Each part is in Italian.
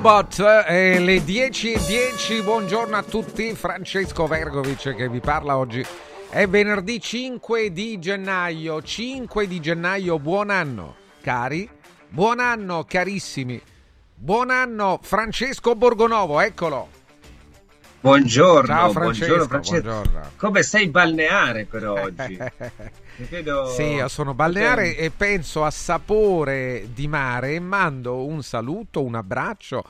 Sabbat, eh, le 10 e 10, buongiorno a tutti, Francesco Vergovic che vi parla oggi. È venerdì 5 di gennaio, 5 di gennaio, buon anno cari, buon anno carissimi, buon anno Francesco Borgonovo, eccolo. Buongiorno, Ciao Francesco, buongiorno, Francesco. buongiorno. Come sei balneare per oggi? Vedo... Sì, io sono balneare e penso a sapore di mare e mando un saluto, un abbraccio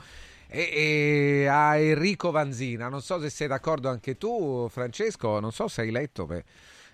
e, e a Enrico Vanzina. Non so se sei d'accordo anche tu, Francesco, non so se hai letto. Beh.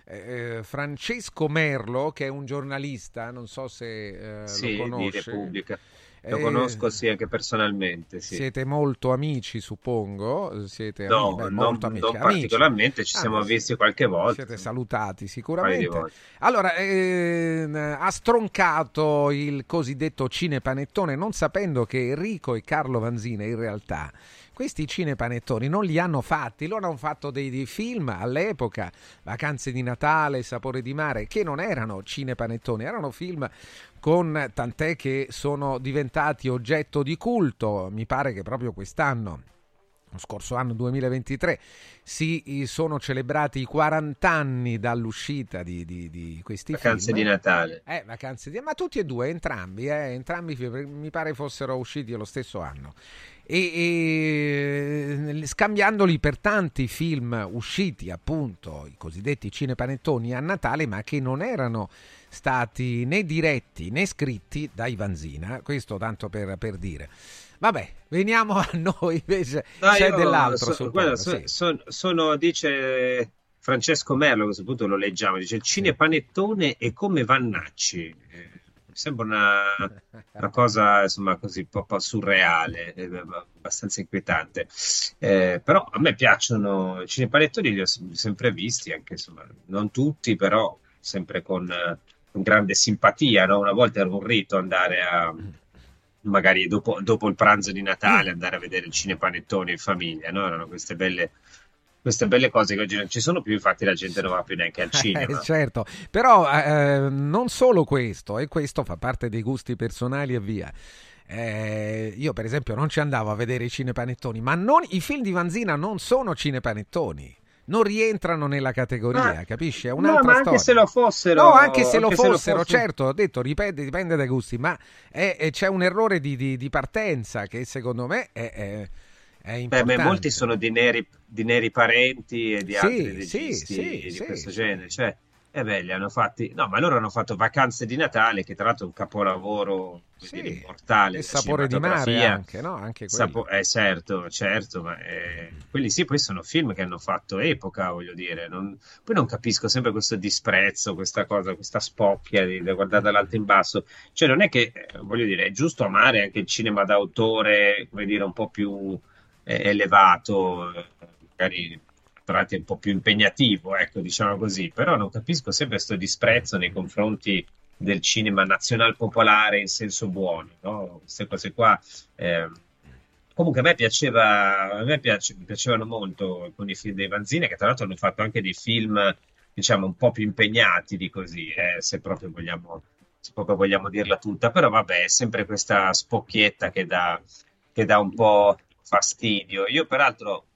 Eh, Francesco Merlo, che è un giornalista, non so se eh, sì, lo conosci. Di Repubblica. Lo eh, conosco sì anche personalmente. Sì. Siete molto amici, suppongo. Siete no, beh, non, molto amici. non particolarmente, ci ah, siamo visti qualche volta. Siete salutati sicuramente. Allora, eh, ha stroncato il cosiddetto cinepanettone, non sapendo che Enrico e Carlo Vanzina in realtà questi cinepanettoni non li hanno fatti, loro hanno fatto dei, dei, film all'epoca, Vacanze di Natale, Sapore di Mare, che non erano cinepanettoni, erano film con tant'è che sono diventati oggetto di culto, mi pare che proprio quest'anno lo scorso anno 2023 si sono celebrati i 40 anni dall'uscita di, di, di questi vacanze film. di Natale. Eh, vacanze di ma tutti e due, entrambi, eh, entrambi mi pare fossero usciti lo stesso anno e, e, scambiandoli per tanti film usciti appunto i cosiddetti cinepanettoni a Natale ma che non erano stati né diretti né scritti da Ivanzina questo tanto per, per dire. Vabbè veniamo a noi invece no, c'è dell'altro so, guarda, so, sì. so, sono dice Francesco Merlo a questo punto lo leggiamo dice il cinepanettone è come Vannacci eh, sembra una, una cosa insomma così un po' surreale, eh, abbastanza inquietante. Eh, però a me piacciono i cinepanettoni, li ho sempre visti, anche insomma, non tutti, però sempre con, con grande simpatia. No? Una volta era un rito andare a magari dopo, dopo, il pranzo di Natale andare a vedere il cinepanettone in famiglia, no? erano queste belle queste belle cose che oggi non ci sono più, infatti la gente non va più neanche al cinema. Eh, certo, però eh, non solo questo, e questo fa parte dei gusti personali e via. Eh, io per esempio non ci andavo a vedere i cinepanettoni, ma non, i film di Vanzina non sono cinepanettoni non rientrano nella categoria, ma, capisci? È un'altra no, ma anche storia. se lo fossero. No, anche se, anche lo, fossero, se lo fossero, certo, ho detto, dipende, dipende dai gusti, ma è, è, c'è un errore di, di, di, partenza che secondo me è, è Beh, beh, molti sono di neri, di neri, parenti e di sì, altri registi sì, di sì, questo genere. Cioè, eh beh, li hanno fatti. No, ma loro hanno fatto Vacanze di Natale, che tra l'altro è un capolavoro dire, immortale. Il sapore di mare anche, no? Anche Sapo- eh, certo, certo, ma eh, quelli sì, poi sono film che hanno fatto epoca, voglio dire. Non... Poi non capisco sempre questo disprezzo, questa cosa, questa spocchia di, di guardare dall'alto in basso. Cioè, non è che, eh, voglio dire, è giusto amare anche il cinema d'autore, come dire, un po' più elevato, magari tratti un po' più impegnativo, ecco, diciamo così, però non capisco sempre questo disprezzo nei confronti del cinema nazional popolare in senso buono, no? Queste cose qua. Eh, comunque a me piaceva, a me piace, piacevano molto alcuni film dei Vanzini, che tra l'altro hanno fatto anche dei film, diciamo, un po' più impegnati di così, eh, se proprio vogliamo, se proprio vogliamo dirla tutta, però vabbè, è sempre questa spocchietta che dà, che dà un po' fastidio. Io peraltro,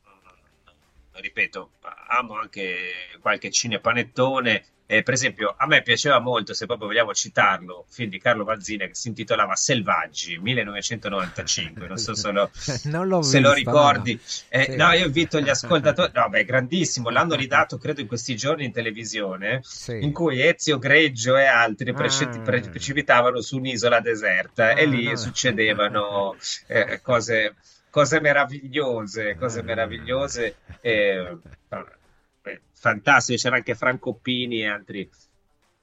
ripeto, amo anche qualche cinepanettone. Eh, per esempio, a me piaceva molto, se proprio vogliamo citarlo, un film di Carlo Vanzina che si intitolava Selvaggi 1995. Non so se lo, non se visto, lo ricordi. No. Eh, sì. no, io invito gli ascoltatori. No, beh, grandissimo. L'hanno ridato, credo, in questi giorni in televisione, sì. in cui Ezio Greggio e altri ah. precipitavano su un'isola deserta ah, e lì no. succedevano eh, cose cose meravigliose, cose eh. meravigliose. E, fantastico, c'era anche Franco Pini e altri,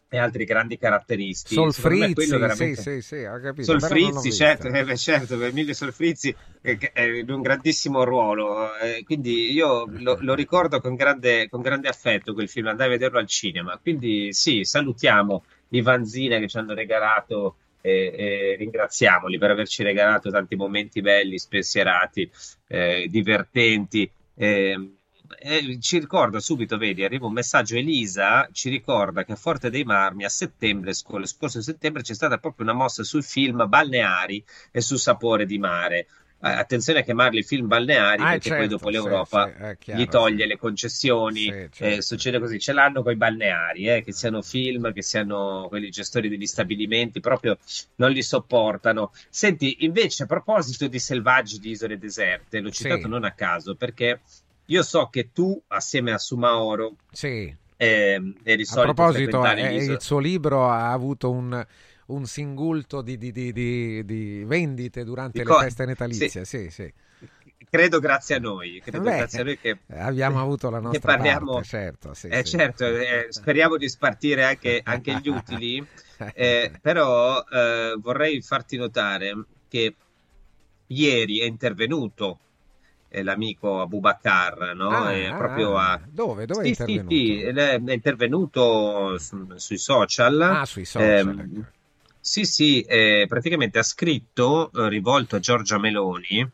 e altri grandi caratteristi. Solfrizzi, veramente... sì, sì, sì, ho capito. Solfrizzi, certo, eh, certo, Emilio Solfrizzi è, è un grandissimo ruolo, eh, quindi io lo, lo ricordo con grande, con grande, affetto quel film, andai a vederlo al cinema, quindi sì, salutiamo i Vanzina che ci hanno regalato e, e ringraziamoli per averci regalato tanti momenti belli, spensierati, eh, divertenti. Eh, eh, ci ricorda subito, vedi, arriva un messaggio. Elisa ci ricorda che a Forte dei Marmi a settembre, scorso settembre, c'è stata proprio una mossa sul film Balneari e sul sapore di mare. Attenzione a chiamarli film balneari ah, perché certo, poi dopo l'Europa sì, sì, chiaro, gli toglie sì. le concessioni, certo. eh, succede così, ce l'hanno con i balneari, eh, che siano film, che siano quelli gestori degli stabilimenti, proprio non li sopportano. Senti, invece a proposito di selvaggi di isole deserte, l'ho citato non a caso perché io so che tu assieme a Sumaoro sì. eh, eri a proposito, eh, il suo libro ha avuto un un singulto di, di, di, di vendite durante le feste natalizie. Sì. Sì, sì. Credo grazie a noi, credo Beh, grazie a noi che abbiamo avuto la nostra parliamo, parte, certo, sì, eh, certo eh, speriamo di spartire anche, anche gli utili, eh, però eh, vorrei farti notare che ieri è intervenuto eh, l'amico Abubakar, no? Ah, è proprio a... Ah, dove? Dove sì, è intervenuto? Sì, sì, è intervenuto su, sui social. Ah, sui social. Sì, sì, eh, praticamente ha scritto, eh, rivolto a Giorgia Meloni,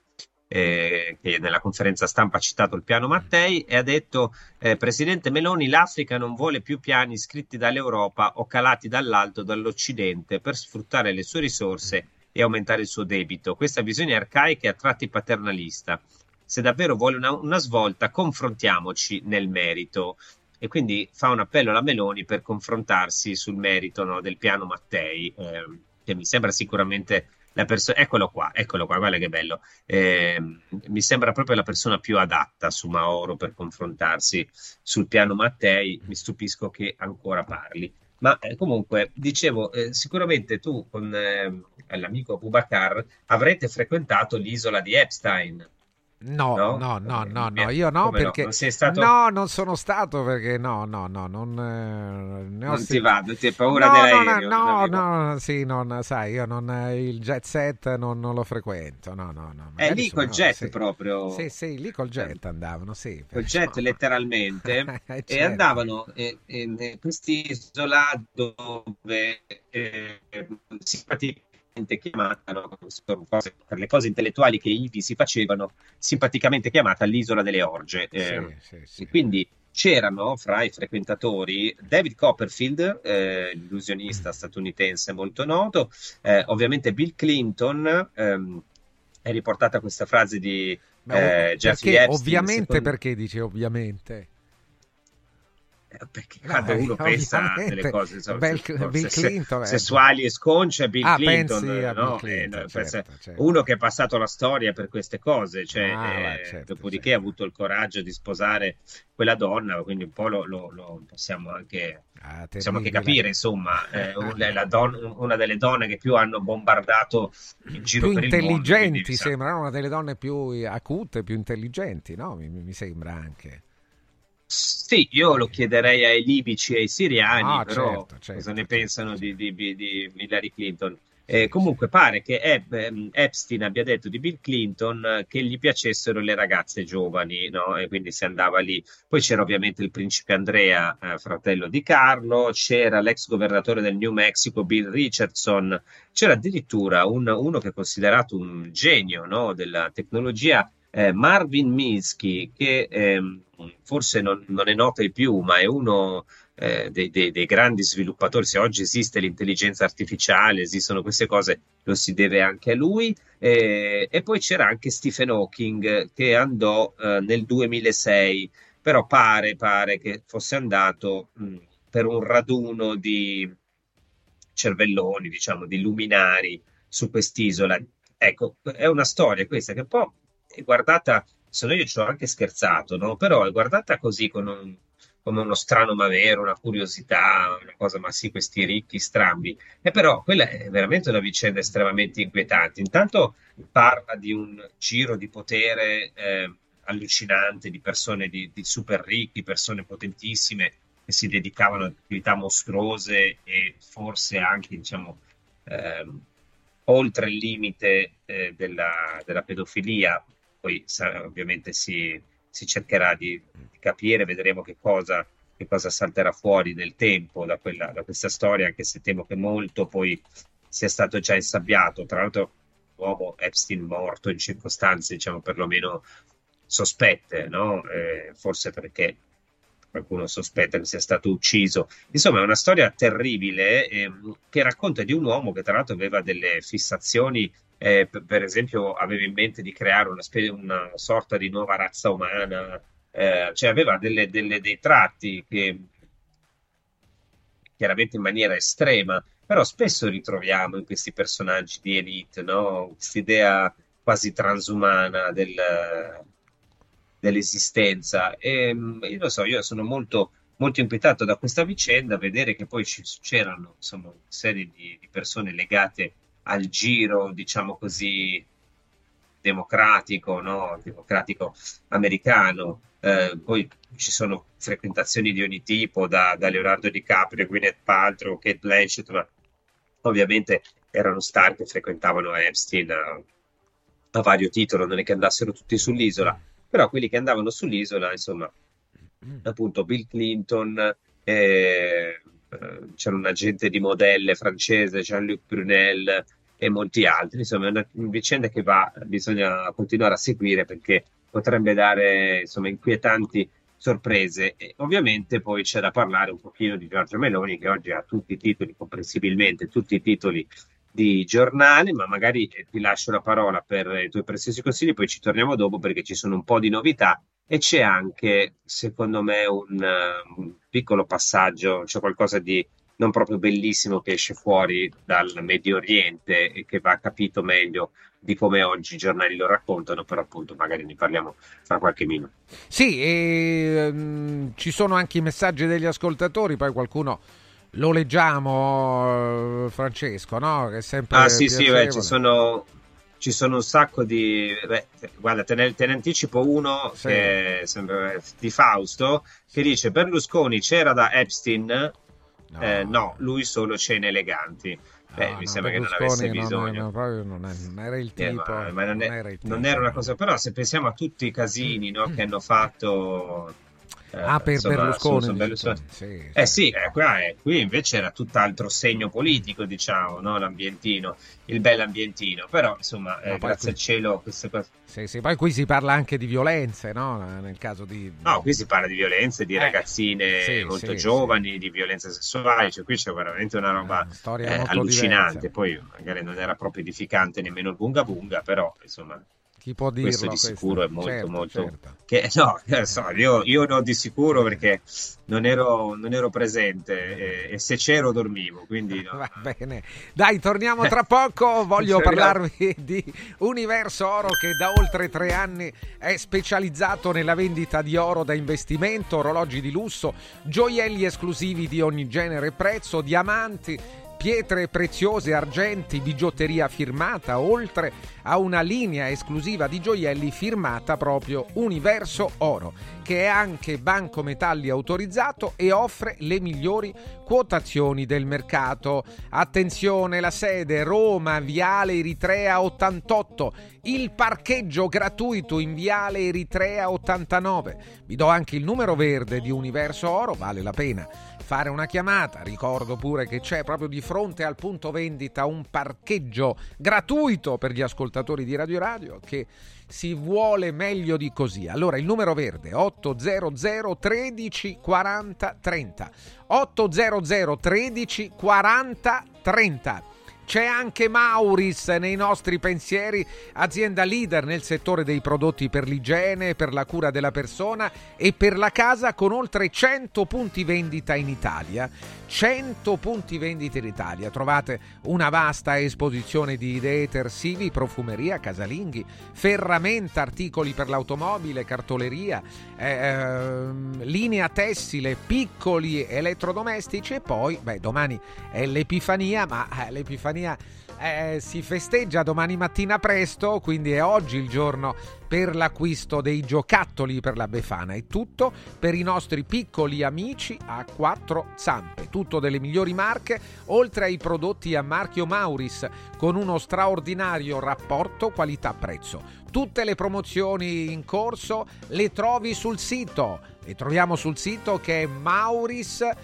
eh, che nella conferenza stampa ha citato il piano Mattei, e ha detto, eh, Presidente Meloni, l'Africa non vuole più piani scritti dall'Europa o calati dall'alto dall'Occidente per sfruttare le sue risorse e aumentare il suo debito. Questa visione arcaica e a tratti paternalista. Se davvero vuole una, una svolta, confrontiamoci nel merito e quindi fa un appello alla Meloni per confrontarsi sul merito no, del piano Mattei, eh, che mi sembra sicuramente la persona, eccolo qua, eccolo qua, guarda che bello, eh, mi sembra proprio la persona più adatta su Mauro per confrontarsi sul piano Mattei, mi stupisco che ancora parli. Ma eh, comunque, dicevo, eh, sicuramente tu con eh, l'amico Bubakar avrete frequentato l'isola di Epstein. No, no, no, no, no, no, io no Come perché no? Non stato... no, non sono stato perché no, no, no, non, eh, ne ho non ti va, ti hai paura no, dell'aereo. No, no, no, sì, non, sai, io non, il jet set non, non lo frequento, no, no, no. È lì col jet sì. proprio. Sì, sì, lì col jet andavano, sì. Col jet letteralmente certo. e andavano in, in quest'isola dove eh, simpaticamente chiamata, no? per le cose intellettuali che ivi si facevano, simpaticamente chiamata l'isola delle orge. Eh, sì, sì, sì. Quindi c'erano fra i frequentatori David Copperfield, eh, illusionista statunitense molto noto, eh, ovviamente Bill Clinton, ehm, è riportata questa frase di eh, Jeffrey Epstein. Ovviamente secondo... perché dice ovviamente? Perché quando no, uno pensa delle cose insomma, Bill, se, Bill Clinton, se, sessuali e sconce Bill ah, Clinton, no? Bill Clinton eh, certo, certo. uno che è passato la storia per queste cose cioè, ah, eh, certo, dopodiché ha avuto il coraggio di sposare quella donna quindi un po' lo, lo, lo possiamo anche ah, possiamo anche capire insomma eh, don- una delle donne che più hanno bombardato in giro più per intelligenti il mondo, sembrano una delle donne più acute più intelligenti no? mi, mi sembra anche sì, io lo chiederei ai libici e ai siriani, ah, però certo, certo, cosa ne certo. pensano di, di, di, di, Hillary Clinton? Eh, comunque pare che Eb, Epstein abbia detto di Bill Clinton che gli piacessero le ragazze giovani, no? E quindi si andava lì. Poi c'era ovviamente il principe Andrea, eh, fratello di Carlo, c'era l'ex governatore del New Mexico Bill Richardson, c'era addirittura un, uno che è considerato un genio no? della tecnologia, eh, Marvin Minsky, che ehm, forse non, non, è noto ai più, ma è uno eh, dei, dei, dei, grandi sviluppatori. Se oggi esiste l'intelligenza artificiale, esistono queste cose, lo si deve anche a lui. Eh, e poi c'era anche Stephen Hawking che andò eh, nel 2006, però pare, pare che fosse andato mh, per un raduno di cervelloni, diciamo, di luminari su quest'isola. Ecco, è una storia questa che un po' guardata, se no io ci ho anche scherzato, no? però è guardata così un, come uno strano ma vero, una curiosità, una cosa, ma sì, questi ricchi strambi. E però quella è veramente una vicenda estremamente inquietante. Intanto parla di un giro di potere eh, allucinante, di persone di, di, super ricchi, persone potentissime che si dedicavano ad attività mostruose e forse anche, diciamo, eh, oltre il limite eh, della, della pedofilia, poi ovviamente si, si cercherà di, di, capire, vedremo che cosa, che cosa, salterà fuori nel tempo da, quella, da, questa storia, anche se temo che molto poi sia stato già insabbiato. Tra l'altro, l'uomo Epstein morto in circostanze, diciamo, perlomeno sospette, no? eh, forse perché qualcuno sospetta che sia stato ucciso. Insomma, è una storia terribile eh, che racconta di un uomo che tra l'altro aveva delle fissazioni eh, per, esempio aveva in mente di creare una, una sorta di nuova razza umana, eh, cioè aveva delle, delle, dei tratti che chiaramente in maniera estrema, però spesso ritroviamo in questi personaggi di elite, no? Questa idea quasi transumana del, dell'esistenza. E mm, io lo so, io sono molto, molto inquietato da questa vicenda, vedere che poi ci, c'erano insomma una serie di, di persone legate al giro, diciamo così, democratico, no? democratico americano. Eh, poi ci sono frequentazioni di ogni tipo, da, da Leonardo DiCaprio, Gwyneth Paltrow, Kate Blanchett, ma ovviamente erano star che frequentavano Epstein a, a vario titolo, non è che andassero tutti sull'isola, però quelli che andavano sull'isola, insomma, appunto Bill Clinton, eh, c'era un agente di modelle francese, Jean-Luc Brunel e molti altri, insomma è una vicenda che va, bisogna continuare a seguire perché potrebbe dare insomma inquietanti sorprese. E ovviamente poi c'è da parlare un pochino di Giorgio Meloni che oggi ha tutti i titoli, comprensibilmente tutti i titoli di giornale, ma magari ti lascio la parola per i tuoi preziosi consigli, poi ci torniamo dopo perché ci sono un po' di novità e c'è anche, secondo me, un, un piccolo passaggio, c'è qualcosa di non proprio bellissimo che esce fuori dal Medio Oriente e che va capito meglio di come oggi i giornali lo raccontano, però appunto magari ne parliamo fra qualche minuto. Sì, e, um, ci sono anche i messaggi degli ascoltatori, poi qualcuno lo leggiamo, Francesco, no? Che è sempre ah sì, piacevole. sì, beh, ci sono ci sono un sacco di. Beh, guarda, te ne, te ne anticipo uno sì. che sembra di Fausto che dice: Berlusconi c'era da Epstein. No, eh, no lui solo cene eleganti. Beh, no, mi sembra che non avesse bisogno. Non, non, non, era il tipo. Eh, ma, ma non, è, era il tipo. non, era una cosa, però se pensiamo a tutti i casini no, che hanno fatto eh, ah, per insomma, Berlusconi. Su, Berlusconi. Sì, eh sì, eh, qua, eh, qui invece era tutt'altro segno politico, diciamo, no? l'ambientino, il bell'ambientino, però insomma, eh, grazie qui... al cielo queste cose... Sì, sì, poi qui si parla anche di violenze, no? Nel caso di... No, qui si parla di violenze, di eh, ragazzine sì, molto giovani, di violenze sessuali, cioè qui c'è veramente una roba una allucinante, diversa. poi magari non era proprio edificante nemmeno il bunga bunga, però insomma chi può dirlo? Questo di sicuro questo? è molto, certo, molto... Certo. Che, no, so, io, io no di sicuro perché non ero, non ero presente e, e, se c'ero dormivo, quindi... No. Va bene. Dai, torniamo tra poco. Voglio parlarvi di Universo Oro che da oltre tre anni è specializzato nella vendita di oro da investimento, orologi di lusso, gioielli esclusivi di ogni genere e prezzo, diamanti pietre preziose, argenti, bigiotteria firmata, oltre a una linea esclusiva di gioielli firmata proprio Universo Oro, che è anche banco metalli autorizzato e offre le migliori quotazioni del mercato. Attenzione, la sede Roma, Viale Eritrea 88, il parcheggio gratuito in Viale Eritrea 89. Vi do anche il numero verde di Universo Oro, vale la pena fare una chiamata. Ricordo pure che c'è proprio di fronte al punto vendita un parcheggio gratuito per gli ascoltatori di Radio Radio che si vuole meglio di così. Allora il numero verde 800 13 40 30 800 13 40 30 c'è anche Mauris nei nostri pensieri, azienda leader nel settore dei prodotti per l'igiene, per la cura della persona e per la casa con oltre 100 punti vendita in Italia. 100 punti vendita in Italia. Trovate una vasta esposizione di idee tersivi, profumeria, casalinghi, ferramenta, articoli per l'automobile, cartoleria, eh, ehm, linea tessile, piccoli elettrodomestici e poi, beh, domani è l'Epifania, ma eh, l'Epifania eh, si festeggia domani mattina presto, quindi è oggi il giorno per l'acquisto dei giocattoli per la Befana. È tutto per i nostri piccoli amici a quattro zampe. Tutto delle migliori marche, oltre ai prodotti a marchio Mauris, con uno straordinario rapporto qualità-prezzo. Tutte le promozioni in corso le trovi sul sito. Le troviamo sul sito che è mauris.it.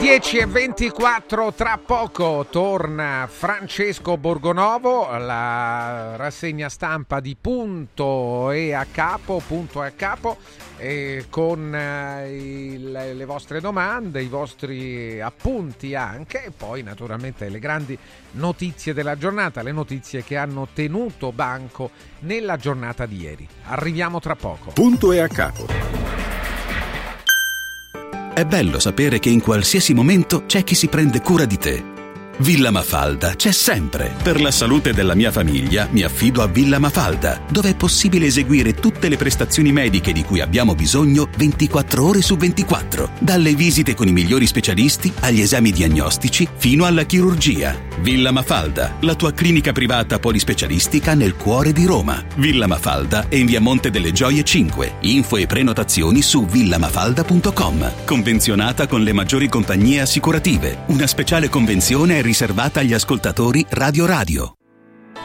10 e 24 tra poco torna Francesco Borgonovo, la rassegna stampa di Punto e a capo, punto e a capo, eh, con eh, il, le vostre domande, i vostri appunti anche e poi naturalmente le grandi notizie della giornata, le notizie che hanno tenuto banco nella giornata di ieri. Arriviamo tra poco. Punto e a capo. È bello sapere che in qualsiasi momento c'è chi si prende cura di te. Villa Mafalda c'è sempre. Per la salute della mia famiglia mi affido a Villa Mafalda, dove è possibile eseguire tutte le prestazioni mediche di cui abbiamo bisogno 24 ore su 24, dalle visite con i migliori specialisti agli esami diagnostici fino alla chirurgia. Villa Mafalda, la tua clinica privata polispecialistica nel cuore di Roma. Villa Mafalda è in via Monte delle Gioie 5. Info e prenotazioni su villamafalda.com. Convenzionata con le maggiori compagnie assicurative. Una speciale convenzione è riservata agli ascoltatori Radio Radio.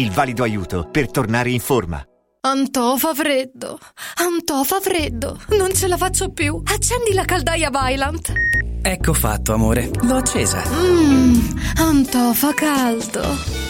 il valido aiuto per tornare in forma. Antò fa freddo, Antò fa freddo, non ce la faccio più. Accendi la caldaia Vylant. Ecco fatto, amore, l'ho accesa. Mmm, Antò fa caldo.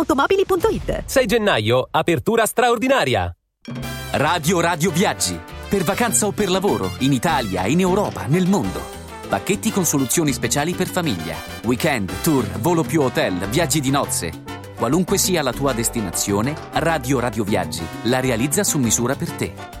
automobili.it 6 gennaio, apertura straordinaria. Radio Radio Viaggi. Per vacanza o per lavoro, in Italia, in Europa, nel mondo. Pacchetti con soluzioni speciali per famiglia. Weekend, tour, volo più hotel, viaggi di nozze. Qualunque sia la tua destinazione, Radio Radio Viaggi la realizza su misura per te.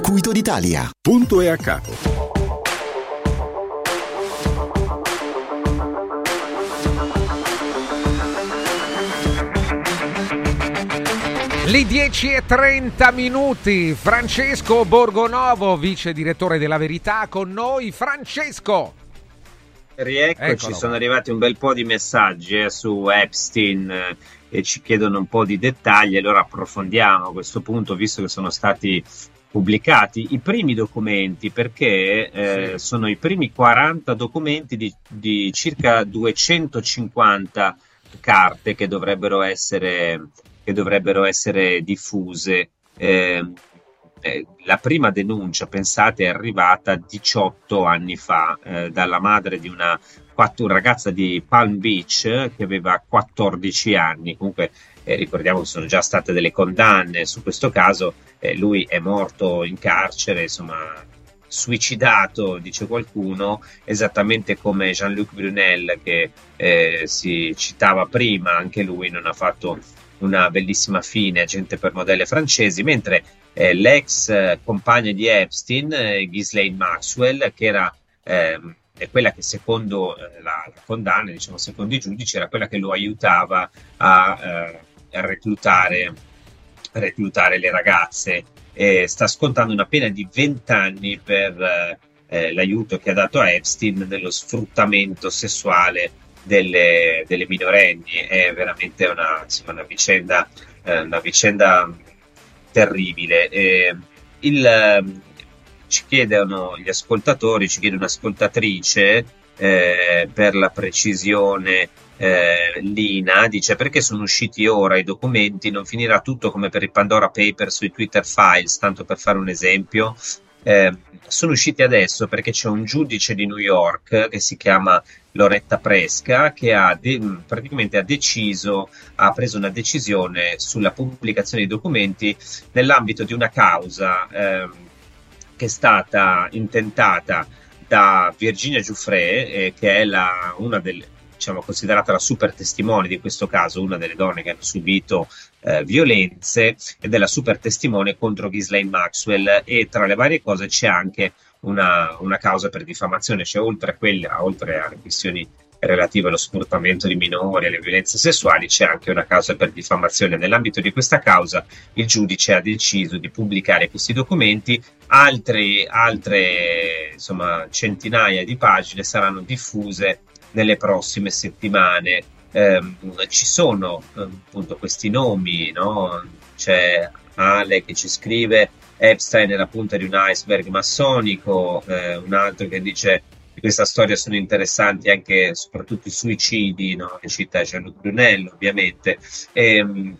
d'Italia. Punto e a capo. Le 10 e 30 minuti, Francesco Borgonovo, vice direttore della Verità, con noi. Francesco! Rieccoci, Eccolo. sono arrivati un bel po' di messaggi eh, su Epstein eh, e ci chiedono un po' di dettagli, allora approfondiamo a questo punto, visto che sono stati pubblicati i primi documenti, perché eh, sì. sono i primi 40 documenti di, di circa 250 carte che dovrebbero essere che dovrebbero essere diffuse. Eh, eh, la prima denuncia, pensate, è arrivata 18 anni fa eh, dalla madre di una, ragazza di Palm Beach che aveva 14 anni. Comunque eh, ricordiamo che sono già state delle condanne su questo caso. Eh, lui è morto in carcere, insomma, suicidato, dice qualcuno, esattamente come Jean-Luc Brunel che eh, si citava prima, anche lui non ha fatto una bellissima fine, agente per modelle francesi, mentre eh, l'ex eh, compagna di Epstein, eh, Ghislaine Maxwell, che era ehm, quella che secondo eh, la, la, condanna, diciamo secondo i giudici, era quella che lo aiutava a, eh, a reclutare, reclutare, le ragazze. E sta scontando una pena di 20 anni per eh, l'aiuto che ha dato a Epstein nello sfruttamento sessuale delle, delle minorenni. È veramente una, una, vicenda, eh, una vicenda terribile. Il, ci chiedono gli ascoltatori, ci chiede un'ascoltatrice eh, per la precisione. Eh, Lina dice perché sono usciti ora i documenti, non finirà tutto come per i Pandora Papers sui Twitter Files, tanto per fare un esempio. Eh, sono usciti adesso perché c'è un giudice di New York che si chiama Loretta Presca che ha de- praticamente ha deciso, ha preso una decisione sulla pubblicazione dei documenti nell'ambito di una causa eh, che è stata intentata da Virginia Giuffre, eh, che è la, una delle, diciamo, considerata la super testimone di questo caso, una delle donne che hanno subito eh, violenze ed è la super testimone contro Ghislaine Maxwell e tra le varie cose c'è anche una, una causa per diffamazione, cioè oltre a quella, oltre alle questioni relative allo sfruttamento di minori e alle violenze sessuali, c'è anche una causa per diffamazione. Nell'ambito di questa causa il giudice ha deciso di pubblicare questi documenti, Altri, altre insomma, centinaia di pagine saranno diffuse nelle prossime settimane. Eh, ci sono eh, appunto questi nomi, no? c'è Ale che ci scrive Epstein è la punta di un iceberg massonico, eh, un altro che dice che questa storia sono interessanti anche soprattutto i suicidi, no? che cita Jean-Luc Brunello ovviamente. E, ehm,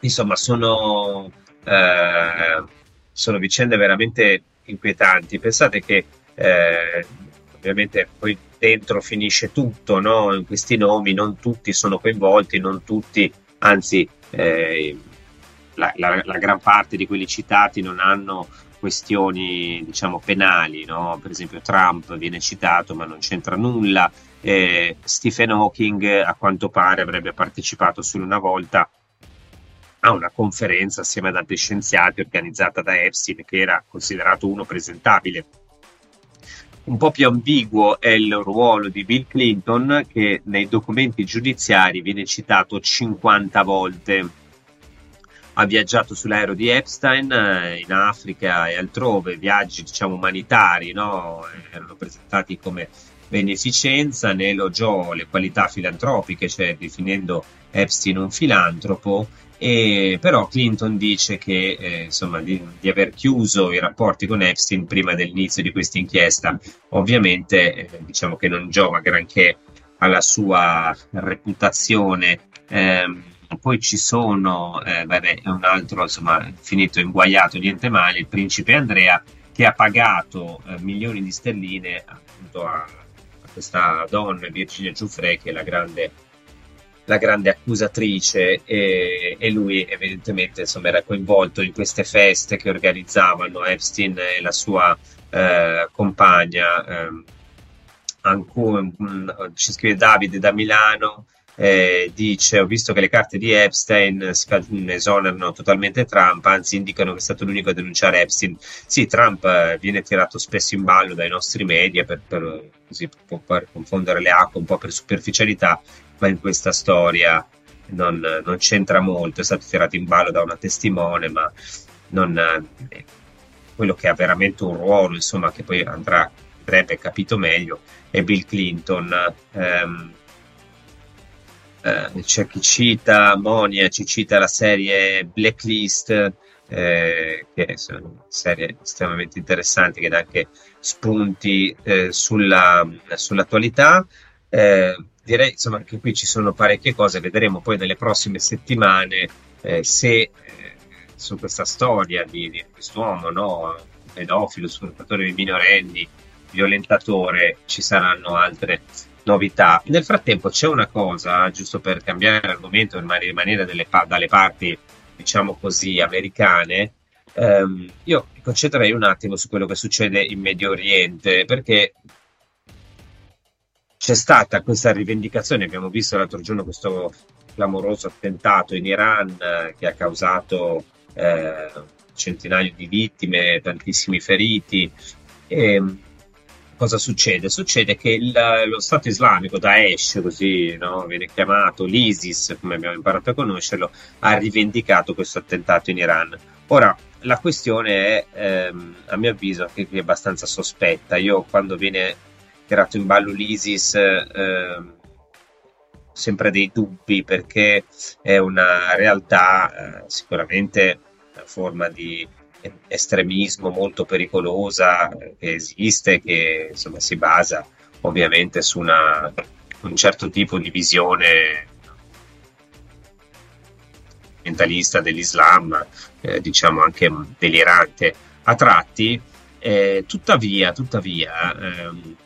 insomma, sono, eh, sono vicende veramente inquietanti. Pensate che eh, ovviamente poi dentro finisce tutto, no? in questi nomi non tutti sono coinvolti, non tutti, anzi eh, la, la, la, gran parte di quelli citati non hanno questioni diciamo penali, no? per esempio Trump viene citato ma non c'entra nulla, eh, Stephen Hawking a quanto pare avrebbe partecipato solo una volta a una conferenza assieme ad altri scienziati organizzata da Epstein che era considerato uno presentabile. Un po' più ambiguo è il ruolo di Bill Clinton che nei documenti giudiziari viene citato 50 volte ha viaggiato sull'aereo di Epstein eh, in Africa e altrove, viaggi diciamo umanitari, no? erano presentati come beneficenza, ne elogiò le qualità filantropiche, cioè definendo Epstein un filantropo, e però Clinton dice che eh, insomma, di, di, aver chiuso i rapporti con Epstein prima dell'inizio di questa inchiesta, ovviamente eh, diciamo che non giova granché alla sua reputazione. Ehm, poi ci sono, eh, vabbè, un altro, insomma, finito inguaiato, niente male, il principe Andrea, che ha pagato eh, milioni di sterline appunto a, a, questa donna, Virginia Giuffre, che è la grande, la grande accusatrice, e, e, lui evidentemente insomma, era coinvolto in queste feste che organizzavano Epstein e la sua eh, compagna. Eh, ancora, mm, ci scrive Davide da Milano eh, dice ho visto che le carte di Epstein esonerano totalmente Trump, anzi indicano che è stato l'unico a denunciare Epstein. Sì, Trump eh, viene tirato spesso in ballo dai nostri media per, per, così, per, confondere le acque, un po' per superficialità, ma in questa storia non, non, c'entra molto, è stato tirato in ballo da una testimone, ma non, eh, quello che ha veramente un ruolo, insomma, che poi andrà, andrebbe capito meglio, è Bill Clinton. Ehm, eh, c'è chi cita Monia, ci cita la serie Blacklist, eh, che è una serie estremamente interessante che dà anche spunti eh, sulla, sull'attualità. Eh, direi insomma che qui ci sono parecchie cose, vedremo poi nelle prossime settimane eh, se eh, su questa storia di, di quest'uomo, no? pedofilo, sfruttatore di minorenni, violentatore, ci saranno altre novità. Nel frattempo c'è una cosa, giusto per cambiare argomento e rimanere delle, dalle parti, diciamo così, americane, ehm, io mi concentrerei un attimo su quello che succede in Medio Oriente, perché c'è stata questa rivendicazione, abbiamo visto l'altro giorno questo clamoroso attentato in Iran eh, che ha causato eh, centinaia di vittime, tantissimi feriti. E, cosa succede? Succede che il, lo Stato islamico, Daesh, così no, viene chiamato, l'ISIS, come abbiamo imparato a conoscerlo, ha rivendicato questo attentato in Iran. Ora, la questione è, ehm, a mio avviso, che è abbastanza sospetta. Io quando viene tirato in ballo l'ISIS... Ehm, sempre dei dubbi perché è una realtà eh, sicuramente una forma di estremismo molto pericolosa che esiste, che insomma, si basa ovviamente su una, un certo tipo di visione mentalista dell'Islam, eh, diciamo anche delirante a tratti. Eh, tuttavia, tuttavia ehm,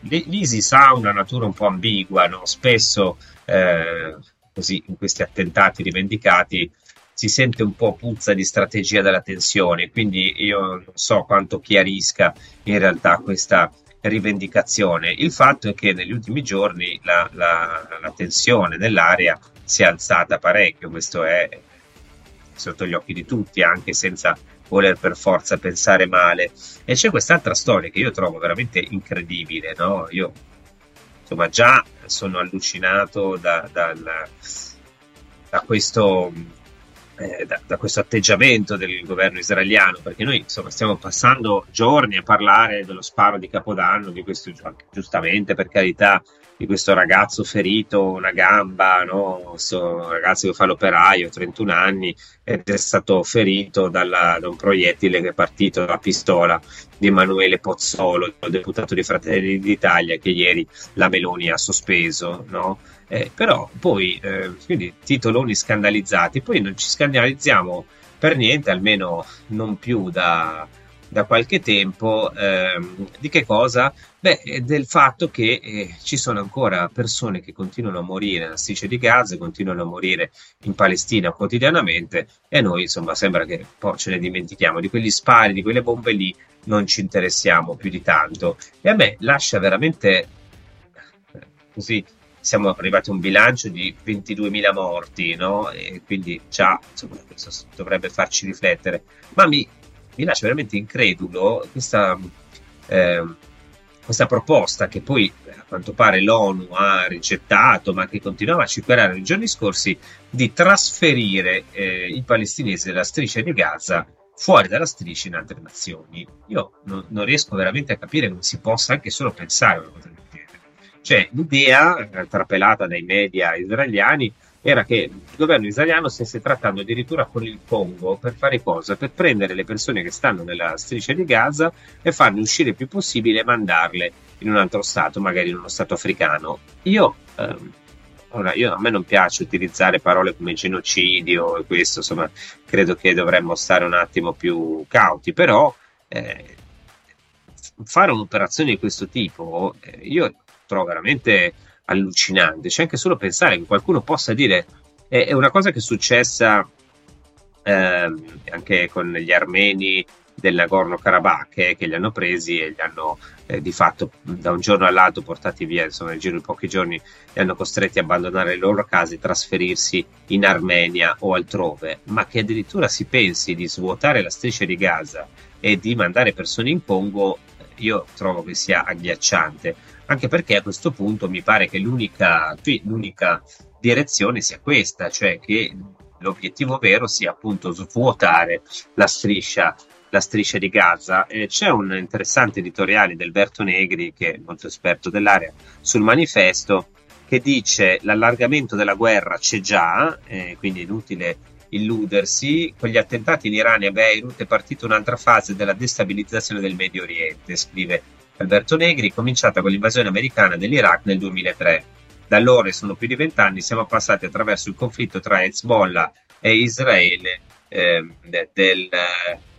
l'ISIS ha una natura un po' ambigua, no? spesso eh, così in questi attentati rivendicati si sente un po' puzza di strategia della tensione, quindi io non so quanto chiarisca in realtà questa rivendicazione. Il fatto è che negli ultimi giorni la, la, la tensione nell'area si è alzata parecchio, questo è sotto gli occhi di tutti, anche senza voler per forza pensare male. E c'è quest'altra storia che io trovo veramente incredibile, no? Io insomma già sono allucinato da, da, da questo eh, da, da, questo atteggiamento del governo israeliano, perché noi insomma, stiamo passando giorni a parlare dello sparo di Capodanno, di questo giustamente per carità, di questo ragazzo ferito, una gamba, no? questo ragazzo che fa l'operaio, 31 anni, ed è stato ferito dalla, da un proiettile che è partito da pistola di Emanuele Pozzolo, deputato di Fratelli d'Italia, che ieri la Meloni ha sospeso. No? Eh, però poi, eh, quindi titoloni scandalizzati, poi non ci scandalizziamo per niente, almeno non più da, da qualche tempo, ehm, di che cosa? Beh, del fatto che eh, ci sono ancora persone che continuano a morire nella striscia di Gaza, continuano a morire in Palestina quotidianamente e noi insomma sembra che poi ce ne dimentichiamo di quegli spari, di quelle bombe lì, non ci interessiamo più di tanto. E a me lascia veramente eh, così siamo arrivati a un bilancio di 22.000 morti, no? E quindi già insomma, questo dovrebbe farci riflettere. Ma mi, mi lascia veramente incredulo questa, eh, questa proposta che poi a quanto pare l'ONU ha rigettato, ma che continuava a circolare nei giorni scorsi, di trasferire eh, i palestinesi della striscia di Gaza fuori dalla striscia in altre nazioni. Io non, non riesco veramente a capire come si possa anche solo pensare a una cosa cioè, l'idea eh, trapelata dai media israeliani era che il governo israeliano stesse trattando addirittura con il Congo per fare cosa? Per prendere le persone che stanno nella striscia di Gaza e farne uscire il più possibile e mandarle in un altro stato, magari in uno stato africano. Io ehm, ora io, a me non piace utilizzare parole come genocidio e questo, insomma, credo che dovremmo stare un attimo più cauti, però eh, fare un'operazione di questo tipo eh, io trovo veramente allucinante, c'è anche solo pensare che qualcuno possa dire è, una cosa che è successa eh, anche con gli armeni del Nagorno-Karabakh eh, che li hanno presi e li hanno eh, di fatto da un giorno all'altro portati via, insomma nel giro di pochi giorni li hanno costretti a abbandonare le loro case e trasferirsi in Armenia o altrove, ma che addirittura si pensi di svuotare la striscia di Gaza e di mandare persone in Congo, io trovo che sia agghiacciante, anche perché a questo punto mi pare che l'unica, l'unica direzione sia questa, cioè che l'obiettivo vero sia appunto svuotare la striscia la striscia di Gaza. Eh, c'è un interessante editoriale del Berto Negri, che è molto esperto dell'area, sul manifesto che dice l'allargamento della guerra c'è già, eh, quindi è inutile illudersi. Con gli attentati in Iran e a Beirut è partita un'altra fase della destabilizzazione del Medio Oriente, scrive Alberto Negri, cominciata con l'invasione americana dell'Iraq nel 2003. Da allora, sono più di vent'anni, siamo passati attraverso il conflitto tra Hezbollah e Israele eh, del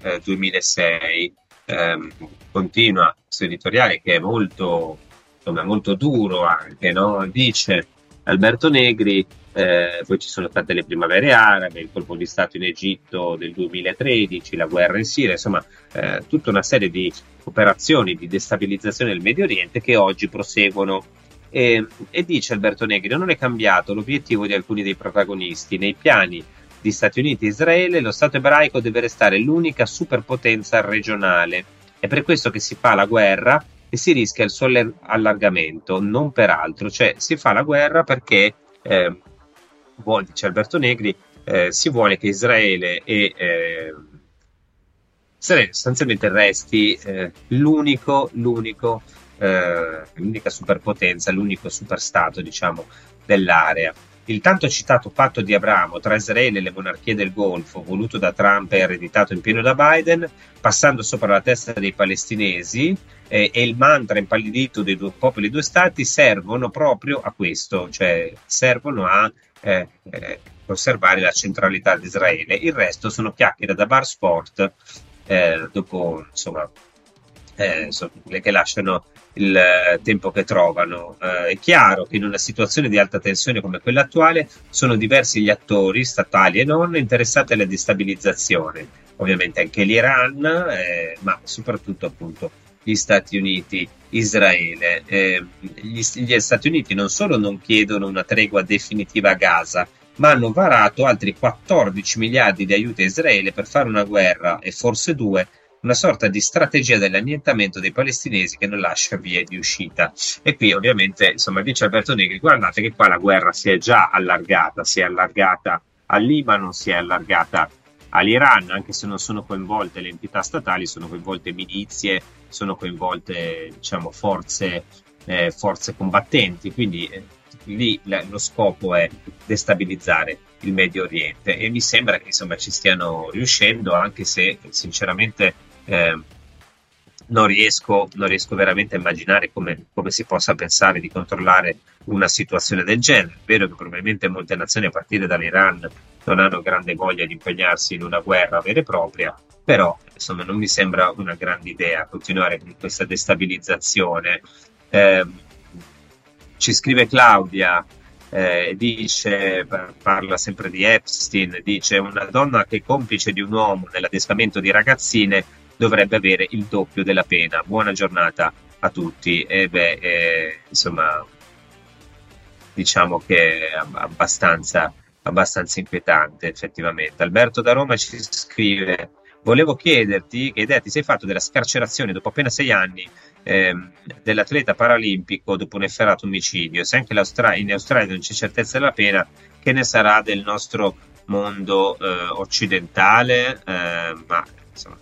eh, 2006. Eh, continua questo editoriale che è molto, insomma, molto duro anche, no? dice Alberto Negri, eh, poi ci sono state le primavere arabe, il colpo di Stato in Egitto del 2013, la guerra in Siria, insomma eh, tutta una serie di operazioni di destabilizzazione del Medio Oriente che oggi proseguono. E, e dice Alberto Negri, non è cambiato l'obiettivo di alcuni dei protagonisti nei piani di Stati Uniti e Israele, lo Stato ebraico deve restare l'unica superpotenza regionale. È per questo che si fa la guerra e si rischia il suo allargamento, non per altro. Cioè, si fa la guerra perché, eh, vuole, dice Alberto Negri, eh, si vuole che Israele e eh, Israele sostanzialmente resti eh, l'unico, l'unico, eh, l'unica superpotenza, l'unico superstato, diciamo, dell'area. Il tanto citato patto di Abramo tra Israele e le monarchie del Golfo, voluto da Trump e ereditato in pieno da Biden, passando sopra la testa dei palestinesi, eh, e il mantra impallidito dei due popoli e due stati servono proprio a questo, cioè servono a eh, eh, conservare la centralità di Israele. Il resto sono chiacchiere da bar sport, eh, dopo insomma, eh, insomma, che lasciano il eh, tempo che trovano. Eh, è chiaro che in una situazione di alta tensione come quella attuale sono diversi gli attori, statali e non, interessati alla destabilizzazione. Ovviamente anche l'Iran, eh, ma soprattutto appunto gli Stati Uniti, Israele. Eh, gli, gli Stati Uniti non solo non chiedono una tregua definitiva a Gaza, ma hanno varato altri 14 miliardi di aiuti a Israele per fare una guerra e forse due una sorta di strategia dell'annientamento dei palestinesi che non lascia vie di uscita. E qui ovviamente, insomma, dice Alberto Negri, guardate che qua la guerra si è già allargata, si è allargata al Libano, si è allargata all'Iran, anche se non sono coinvolte le entità statali, sono coinvolte milizie, sono coinvolte diciamo, forze, eh, forze combattenti, quindi eh, lì la, lo scopo è destabilizzare il Medio Oriente e mi sembra che insomma ci stiano riuscendo, anche se sinceramente eh, non, riesco, non, riesco, veramente a immaginare come, come, si possa pensare di controllare una situazione del genere. È vero che probabilmente molte nazioni, a partire dall'Iran, non hanno grande voglia di impegnarsi in una guerra vera e propria, però insomma non mi sembra una grande idea continuare con questa destabilizzazione. Eh, ci scrive Claudia, eh, dice, parla sempre di Epstein, dice una donna che è complice di un uomo nell'addestramento di ragazzine dovrebbe avere il doppio della pena. Buona giornata a tutti. E beh, eh, insomma, diciamo che è abbastanza, abbastanza inquietante effettivamente. Alberto da Roma ci scrive volevo chiederti che idea ti sei fatto della scarcerazione dopo appena sei anni ehm, dell'atleta paralimpico dopo un efferato omicidio. Se anche in Australia non c'è certezza della pena, che ne sarà del nostro mondo eh, occidentale? Eh, ma insomma,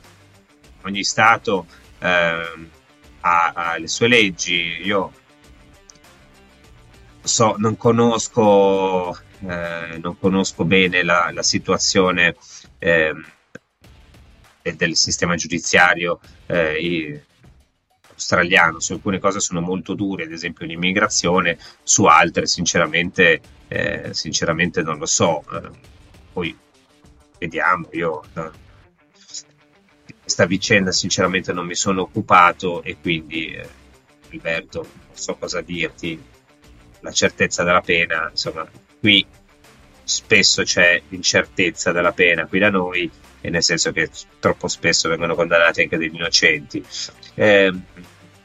ogni Stato eh, ha, ha, le sue leggi. Io so, non conosco, eh, non conosco bene la, la situazione ehm, del sistema giudiziario eh, australiano, su alcune cose sono molto dure, ad esempio l'immigrazione, su altre sinceramente, eh, sinceramente non lo so. Eh, poi vediamo, io eh, questa vicenda sinceramente non mi sono occupato e quindi eh, Alberto non so cosa dirti, la certezza della pena, insomma qui spesso c'è l'incertezza della pena qui da noi e nel senso che troppo spesso vengono condannati anche degli innocenti. Eh,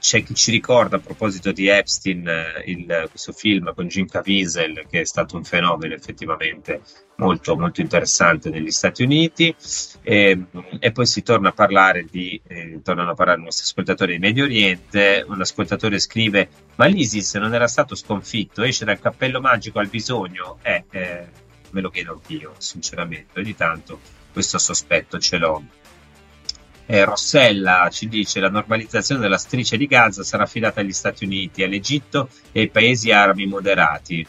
c'è chi ci ricorda a proposito di Epstein eh, il, questo film con Jim Caviezel che è stato un fenomeno effettivamente molto, molto interessante negli Stati Uniti. E, e poi si torna a parlare di eh, tornano a parlare i nostri ascoltatori di Medio Oriente. Un ascoltatore scrive ma l'ISIS non era stato sconfitto? Esce dal cappello magico al bisogno? Eh, eh me lo chiedo anch'io sinceramente. Ogni tanto questo sospetto ce l'ho eh, Rossella ci dice la normalizzazione della striscia di Gaza sarà affidata agli Stati Uniti, all'Egitto e ai paesi arabi moderati.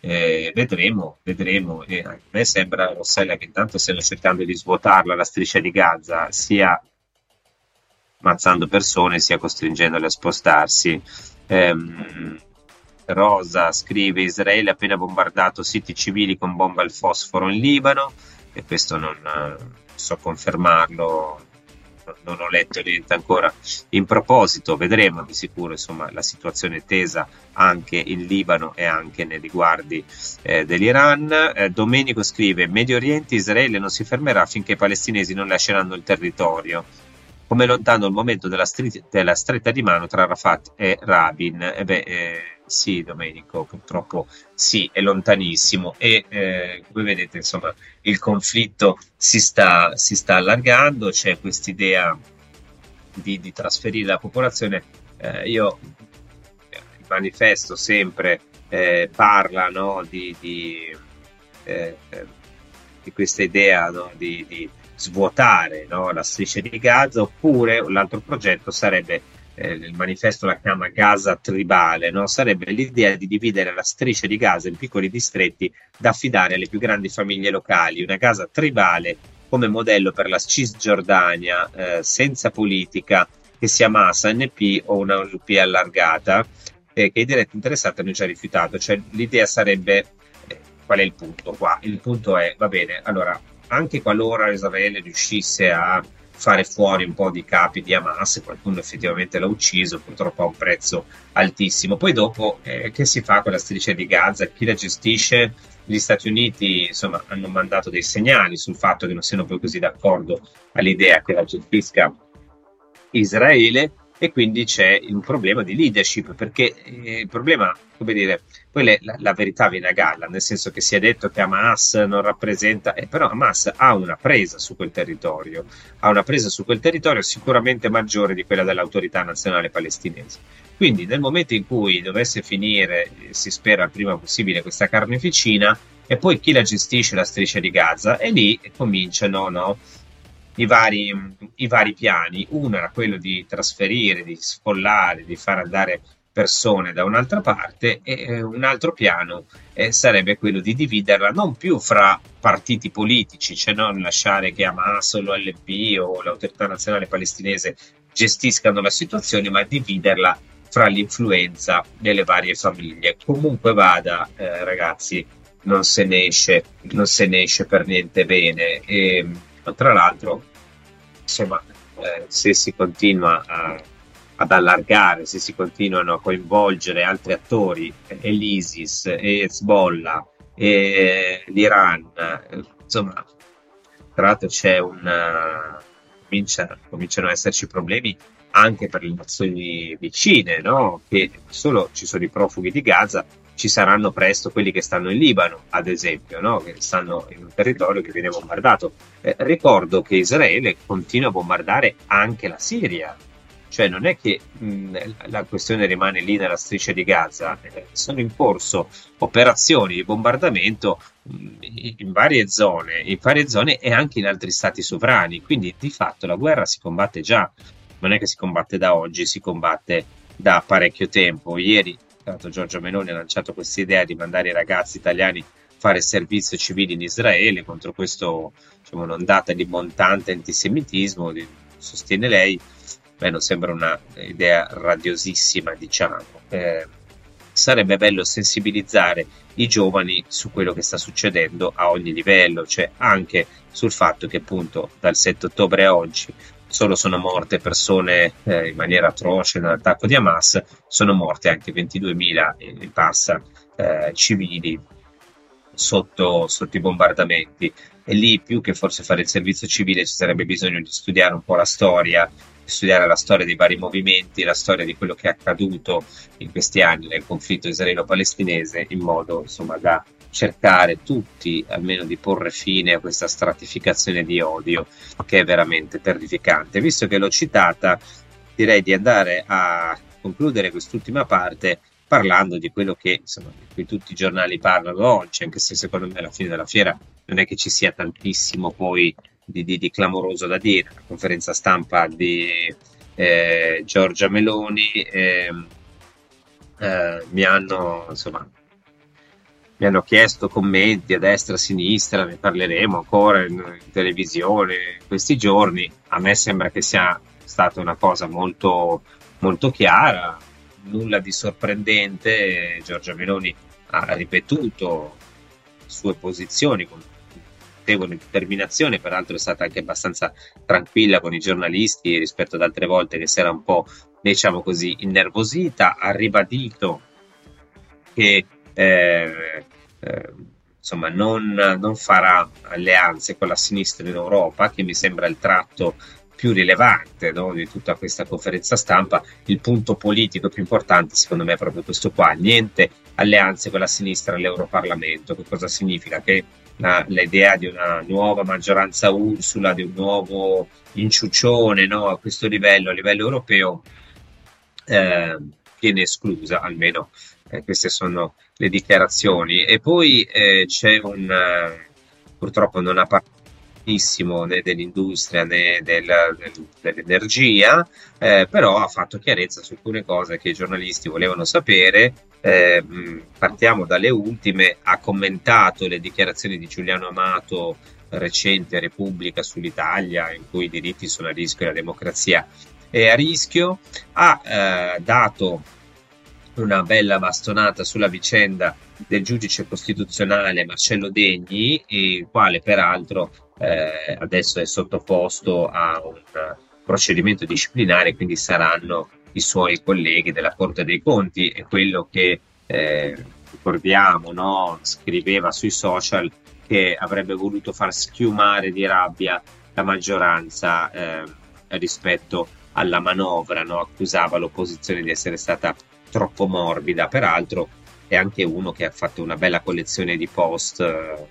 Eh, vedremo, vedremo. Eh, a me sembra, Rossella, che intanto stiano cercando di svuotarla la striscia di Gaza, sia ammazzando persone, sia costringendole a spostarsi. Eh, Rosa scrive: Israele ha appena bombardato siti civili con bomba al fosforo in Libano, e questo non eh, so confermarlo non ho letto niente ancora. In proposito, vedremo di sicuro insomma, la situazione tesa anche in Libano e anche nei riguardi eh, dell'Iran. Eh, Domenico scrive: Medio Oriente, Israele non si fermerà finché i palestinesi non lasceranno il territorio. Come lontano il momento della, stri- della stretta di mano tra Rafat e Rabin. Eh beh, eh, sì, Domenico, purtroppo sì, è lontanissimo e eh, come vedete, insomma, il conflitto si sta, si sta allargando, c'è quest'idea di, di trasferire la popolazione. Eh, io il manifesto sempre eh, parla no, di, di, eh, di, questa idea no, di, di, svuotare no, la striscia di Gaza, oppure l'altro progetto sarebbe eh, il manifesto la chiama Gaza tribale, no? sarebbe l'idea di dividere la striscia di Gaza in piccoli distretti da affidare alle più grandi famiglie locali, una Gaza tribale come modello per la Cisgiordania eh, senza politica che sia Massa, NP o una UP allargata, eh, che i diretti interessati hanno già rifiutato. Cioè, l'idea sarebbe, eh, qual è il punto qua? Il punto è, va bene, allora, anche qualora Israele riuscisse a fare fuori un po' di capi di Hamas, qualcuno effettivamente l'ha ucciso, purtroppo a un prezzo altissimo. Poi dopo eh, che si fa con la striscia di Gaza? Chi la gestisce? Gli Stati Uniti insomma, hanno mandato dei segnali sul fatto che non siano poi così d'accordo all'idea che la gestisca Israele e quindi c'è un problema di leadership perché eh, il problema, come dire, poi le, la, la, verità viene a galla, nel senso che si è detto che Hamas non rappresenta, eh, però Hamas ha una presa su quel territorio, ha una presa su quel territorio sicuramente maggiore di quella dell'autorità nazionale palestinese. Quindi nel momento in cui dovesse finire, si spera il prima possibile, questa carneficina, e poi chi la gestisce la striscia di Gaza, e lì cominciano no, i vari, i vari piani. Uno era quello di trasferire, di sfollare, di far andare persone da un'altra parte e un altro piano eh, sarebbe quello di dividerla non più fra partiti politici, cioè non lasciare che Hamas o l'OLP o l'autorità nazionale palestinese gestiscano la situazione, ma dividerla fra l'influenza delle varie famiglie. Comunque vada, eh, ragazzi, non se ne esce, non se ne esce per niente bene. E, tra l'altro, insomma, eh, se si continua a, ad allargare, se si continuano a coinvolgere altri attori, e l'ISIS, e Hezbollah, e l'Iran, eh, insomma, tra l'altro c'è un... Comincia, cominciano ad esserci problemi anche per le nazioni vicine, no? che solo ci sono i profughi di Gaza, ci saranno presto quelli che stanno in Libano, ad esempio, no? che stanno in un territorio che viene bombardato. Eh, ricordo che Israele continua a bombardare anche la Siria, cioè non è che mh, la questione rimane lì nella striscia di Gaza, eh, sono in corso operazioni di bombardamento mh, in varie zone, in varie zone e anche in altri stati sovrani, quindi di fatto la guerra si combatte già, non è che si combatte da oggi, si combatte da parecchio tempo. Ieri tanto Giorgio Meloni ha lanciato questa idea di mandare i ragazzi italiani a fare servizio civile in Israele contro questo diciamo, un'ondata di montante antisemitismo, di, sostiene lei. beh, non sembra un'idea radiosissima, diciamo. Eh, sarebbe bello sensibilizzare i giovani su quello che sta succedendo a ogni livello, cioè anche sul fatto che appunto dal 7 ottobre a oggi solo sono morte persone eh, in maniera atroce nell'attacco di Hamas, sono morte anche 22.000 e passa eh, civili sotto, sotto i bombardamenti. E lì più che forse fare il servizio civile ci sarebbe bisogno di studiare un po' la storia, di studiare la storia dei vari movimenti, la storia di quello che è accaduto in questi anni nel conflitto israelo-palestinese in modo insomma da cercare tutti almeno di porre fine a questa stratificazione di odio che è veramente terrificante. Visto che l'ho citata, direi di andare a concludere quest'ultima parte parlando di quello che insomma, di cui tutti i giornali parlano oggi, anche se secondo me alla fine della fiera non è che ci sia tantissimo poi di, di, di clamoroso da dire. La conferenza stampa di eh, Giorgia Meloni eh, eh, mi hanno insomma mi hanno chiesto commenti a destra e a sinistra, ne parleremo ancora in, in televisione questi giorni. A me sembra che sia stata una cosa molto, molto chiara, nulla di sorprendente. Giorgia Meloni ha ripetuto sue posizioni con notevole determinazione, peraltro è stata anche abbastanza tranquilla con i giornalisti rispetto ad altre volte che si era un po', diciamo così, innervosita, ha ribadito che eh, eh, insomma non, non farà alleanze con la sinistra in Europa, che mi sembra il tratto più rilevante no, di tutta questa conferenza stampa, il punto politico più importante secondo me è proprio questo qua, niente alleanze con la sinistra all'Europarlamento, che cosa significa? Che la, l'idea di una nuova maggioranza Ursula, di un nuovo inciuccione no, a questo livello, a livello europeo, eh, viene esclusa, almeno eh, queste sono le dichiarazioni. E poi eh, c'è un, eh, purtroppo non ha parlato né dell'industria né del, del, dell'energia, eh, però ha fatto chiarezza su alcune cose che i giornalisti volevano sapere. Eh, partiamo dalle ultime, ha commentato le dichiarazioni di Giuliano Amato recente Repubblica sull'Italia, in cui i diritti sono a rischio e la democrazia è a rischio, ha eh, dato una bella bastonata sulla vicenda del giudice costituzionale Marcello Degni, il quale peraltro eh, adesso è sottoposto a un procedimento disciplinare, quindi saranno i suoi colleghi della Corte dei Conti e quello che eh, ricordiamo, no? scriveva sui social che avrebbe voluto far schiumare di rabbia la maggioranza eh, rispetto alla manovra, no? accusava l'opposizione di essere stata troppo morbida. Peraltro è anche uno che ha fatto una bella collezione di post eh,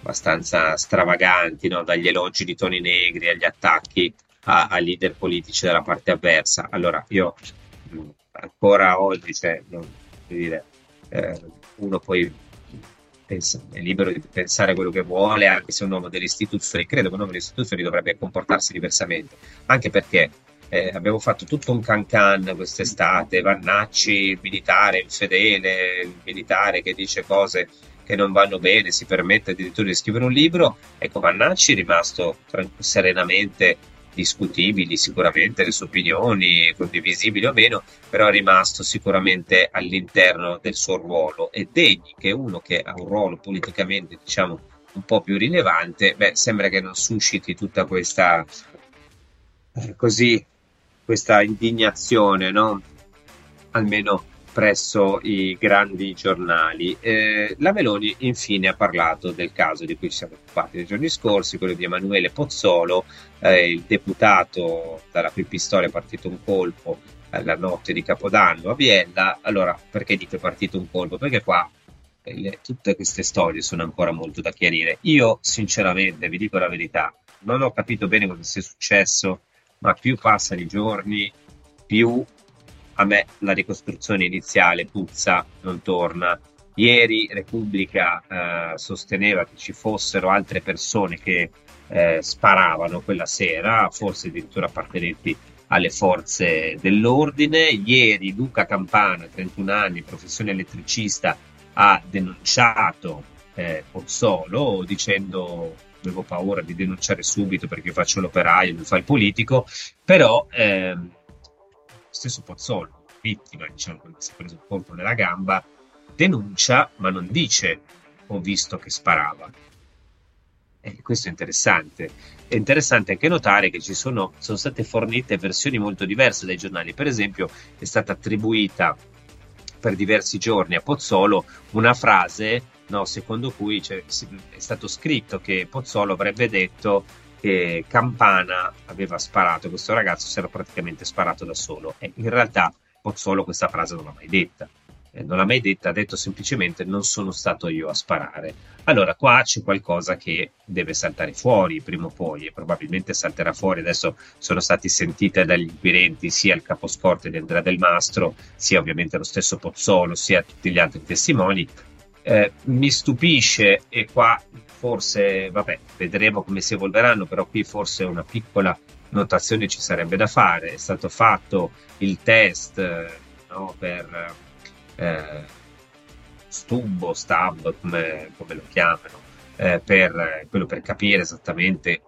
abbastanza stravaganti, no? dagli elogi di Toni Negri agli attacchi a, a leader politici della parte avversa. Allora io mh, ancora oggi, cioè, non, dire, eh, uno poi pensa, è libero di pensare quello che vuole, anche se un uomo delle istituzioni, credo che un uomo delle istituzioni dovrebbe comportarsi diversamente, anche perché eh, abbiamo fatto tutto un cancan quest'estate, Vannacci, militare infedele, militare che dice cose che non vanno bene, si permette addirittura di scrivere un libro. Ecco, Vannacci è rimasto serenamente discutibili sicuramente le sue opinioni, condivisibili o meno, però è rimasto sicuramente all'interno del suo ruolo e Degni, che è uno che ha un ruolo politicamente diciamo un po' più rilevante, beh, sembra che non susciti tutta questa eh, così questa indignazione, no? almeno presso i grandi giornali. Eh, la Meloni infine ha parlato del caso di cui ci siamo occupati nei giorni scorsi, quello di Emanuele Pozzolo, eh, il deputato dalla cui pistola è partito un colpo la notte di Capodanno a Biella. Allora, perché è partito un colpo? Perché qua eh, le, tutte queste storie sono ancora molto da chiarire. Io, sinceramente, vi dico la verità, non ho capito bene cosa sia successo ma più passano i giorni, più a me la ricostruzione iniziale puzza, non torna. Ieri Repubblica eh, sosteneva che ci fossero altre persone che eh, sparavano quella sera, forse addirittura appartenenti alle forze dell'ordine. Ieri Luca Campana, 31 anni, professione elettricista, ha denunciato eh, Pozzolo dicendo avevo paura di denunciare subito perché faccio l'operaio, non fa il politico, però ehm, stesso Pozzolo, vittima, diciamo, che si è preso il colpo nella gamba, denuncia ma non dice ho visto che sparava. E questo è interessante. È interessante anche notare che ci sono, sono state fornite versioni molto diverse dai giornali. Per esempio, è stata attribuita per diversi giorni a Pozzolo una frase no, secondo cui cioè, è stato scritto che Pozzolo avrebbe detto che Campana aveva sparato, questo ragazzo si era praticamente sparato da solo e in realtà Pozzolo questa frase non l'ha mai detta. Eh, non l'ha mai detta, ha detto semplicemente non sono stato io a sparare. Allora qua c'è qualcosa che deve saltare fuori prima o poi e probabilmente salterà fuori. Adesso sono stati sentite dagli inquirenti sia il caposcorte di Andrea Del Mastro, sia ovviamente lo stesso Pozzolo, sia tutti gli altri testimoni. Eh, mi stupisce e qua forse, vabbè, vedremo come si evolveranno, però qui forse una piccola notazione ci sarebbe da fare. È stato fatto il test no, per eh, Stubbo, Stab, come, come lo chiamano, eh, per, quello per capire esattamente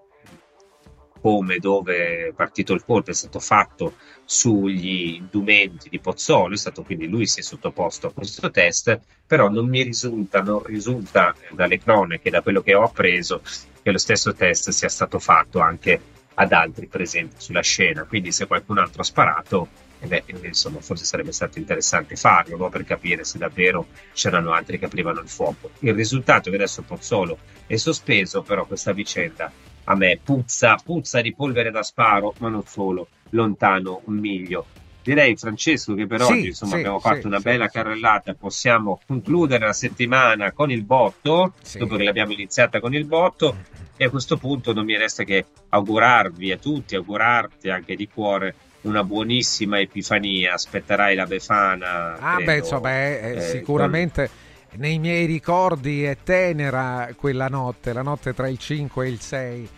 come, dove è partito il colpo, è stato fatto sugli indumenti di Pozzolo, è stato quindi lui si è sottoposto a questo test, però non mi risulta, non risulta dalle cronache, da quello che ho appreso, che lo stesso test sia stato fatto anche ad altri presenti sulla scena, quindi se qualcun altro ha sparato, eh beh, insomma, forse sarebbe stato interessante farlo no? per capire se davvero c'erano altri che aprivano il fuoco. Il risultato è che adesso Pozzolo è sospeso, però questa vicenda a me puzza, puzza di polvere da sparo, ma non solo, lontano un miglio. Direi Francesco che per sì, oggi insomma, sì, abbiamo fatto sì, una bella carrellata, possiamo concludere la settimana con il botto, dopo che l'abbiamo iniziata con il botto e a questo punto non mi resta che augurarvi a tutti, augurarti anche di cuore una buonissima Epifania, aspetterai la Befana. Ah credo, beh, insomma, è, eh, sicuramente... Con nei miei ricordi è tenera quella notte, la notte tra il 5 e il 6.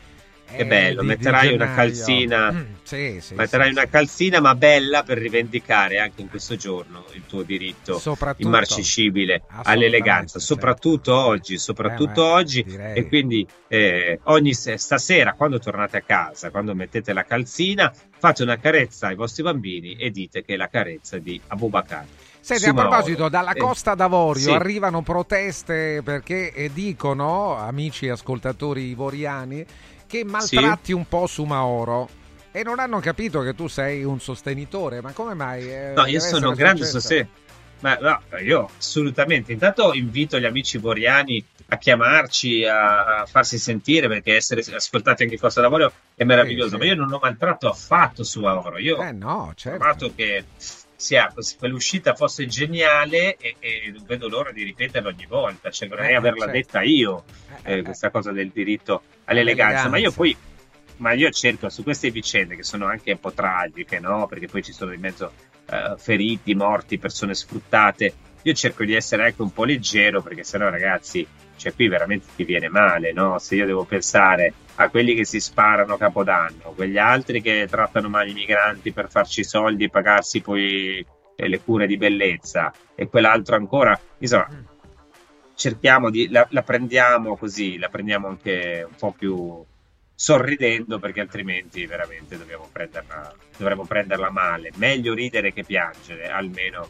Che bello, di, metterai di una calzina, mm, sì, sì, metterai sì, una calzina ma bella per rivendicare anche in questo giorno il tuo diritto immarcescibile all'eleganza, soprattutto oggi, soprattutto eh, oggi direi. e quindi eh, ogni stasera quando tornate a casa, quando mettete la calzina, fate una carezza ai vostri bambini e dite che è la carezza di Abubakar. Senti, a proposito, dalla eh, Costa d'Avorio sì. arrivano proteste perché eh, dicono, amici ascoltatori ivoriani, che maltratti sì. un po' su Maoro e non hanno capito che tu sei un sostenitore. Ma come mai? Eh, no, io sono un grande sostenitore. Ma no, io assolutamente. Intanto invito gli amici ivoriani a chiamarci, a, a, farsi sentire perché essere ascoltati anche in Costa d'Avorio è meraviglioso. Sì, sì. Ma io non ho maltratto affatto su Mauro. Io eh no, certo. ho trovato che sia, quell'uscita fosse geniale e, e, non vedo l'ora di ripeterlo ogni volta, cioè vorrei eh, averla certo. detta io, eh, eh, eh, questa cosa del diritto all'eleganza, ma io poi ma io cerco su queste vicende che sono anche un po' tragiche, no? Perché poi ci sono in mezzo uh, feriti, morti, persone sfruttate. Io cerco di essere anche un po' leggero perché sennò ragazzi cioè qui veramente ti viene male, no? Se io devo pensare a quelli che si sparano a Capodanno, quegli altri che trattano male i migranti per farci soldi e pagarsi poi eh, le cure di bellezza e quell'altro ancora, insomma, cerchiamo di, la, la prendiamo così, la prendiamo anche un po' più sorridendo perché altrimenti veramente dobbiamo prenderla, dovremmo prenderla male. Meglio ridere che piangere, almeno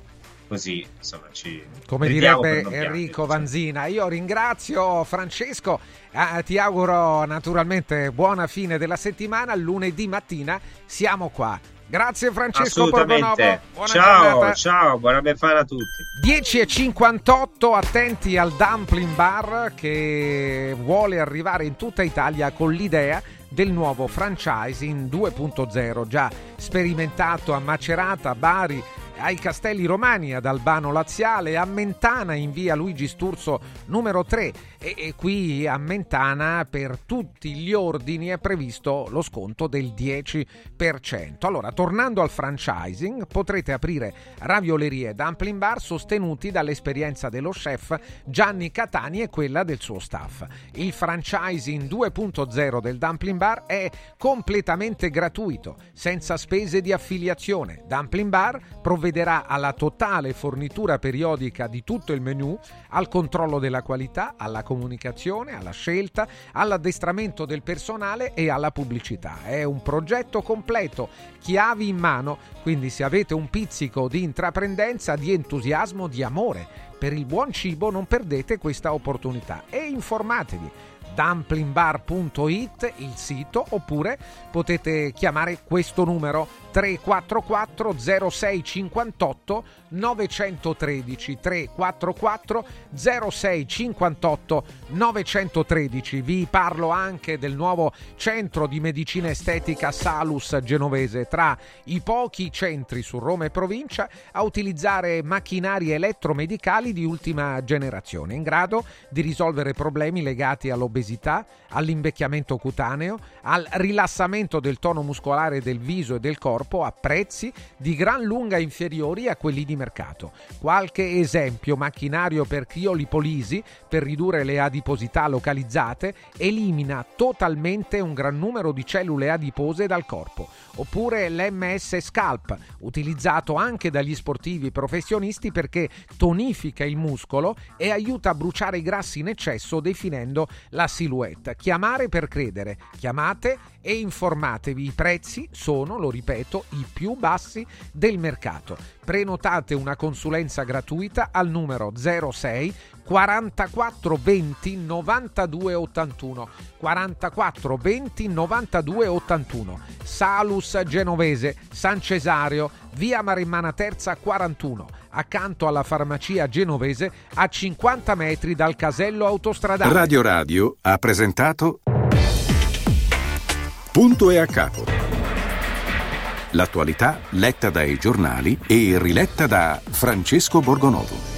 così insomma ci come direbbe Enrico Vanzina io ringrazio Francesco eh, ti auguro naturalmente buona fine della settimana lunedì mattina siamo qua Grazie Francesco Borgonovo. Buona ciao, giornata. ciao, buona befana a tutti. 10.58, attenti al Dumpling Bar che vuole arrivare in tutta Italia con l'idea del nuovo franchising 2.0 già sperimentato a Macerata, Bari, ai Castelli Romani ad Albano Laziale, a Mentana in via Luigi Sturzo numero 3 e, e, qui a Mentana per tutti gli ordini è previsto lo sconto del 10%. Allora, tornando al franchising, potrete aprire raviolerie e dumpling bar sostenuti dall'esperienza dello chef Gianni Catani e quella del suo staff. Il franchising 2.0 del dumpling bar è completamente gratuito, senza spese di affiliazione. Dumpling bar provvede provvederà alla totale fornitura periodica di tutto il menu, al controllo della qualità, alla comunicazione, alla scelta, all'addestramento del personale e alla pubblicità. È un progetto completo, chiavi in mano, quindi se avete un pizzico di intraprendenza, di entusiasmo, di amore per il buon cibo non perdete questa opportunità e informatevi dumplingbar.it il sito oppure potete chiamare questo numero 344 0658 913 344 0658 913 vi parlo anche del nuovo centro di medicina estetica Salus Genovese. Tra i pochi centri su Roma e provincia a utilizzare macchinari elettromedicali di ultima generazione in grado di risolvere problemi legati all'obesità, all'invecchiamento cutaneo, al rilassamento del tono muscolare del viso e del corpo a prezzi di gran lunga inferiori a quelli di mercato. Qualche esempio, macchinario per criolipolisi per ridurre le adiposità localizzate, elimina totalmente un gran numero di cellule adipose dal corpo. Oppure l'MS Scalp, utilizzato anche dagli sportivi professionisti perché tonifica il muscolo e aiuta a bruciare i grassi in eccesso definendo la silhouette. Chiamare per credere. Chiamate e informatevi. I prezzi sono, lo ripeto, i più bassi del mercato. Prenotate una consulenza gratuita al numero 06 44 20 92 81 44 20 92 81 Salus Genovese San Cesario via Marimmana Terza 41 accanto alla farmacia genovese a 50 metri dal casello autostradale. Radio Radio ha presentato Punto e a capo L'attualità letta dai giornali e riletta da Francesco Borgonovo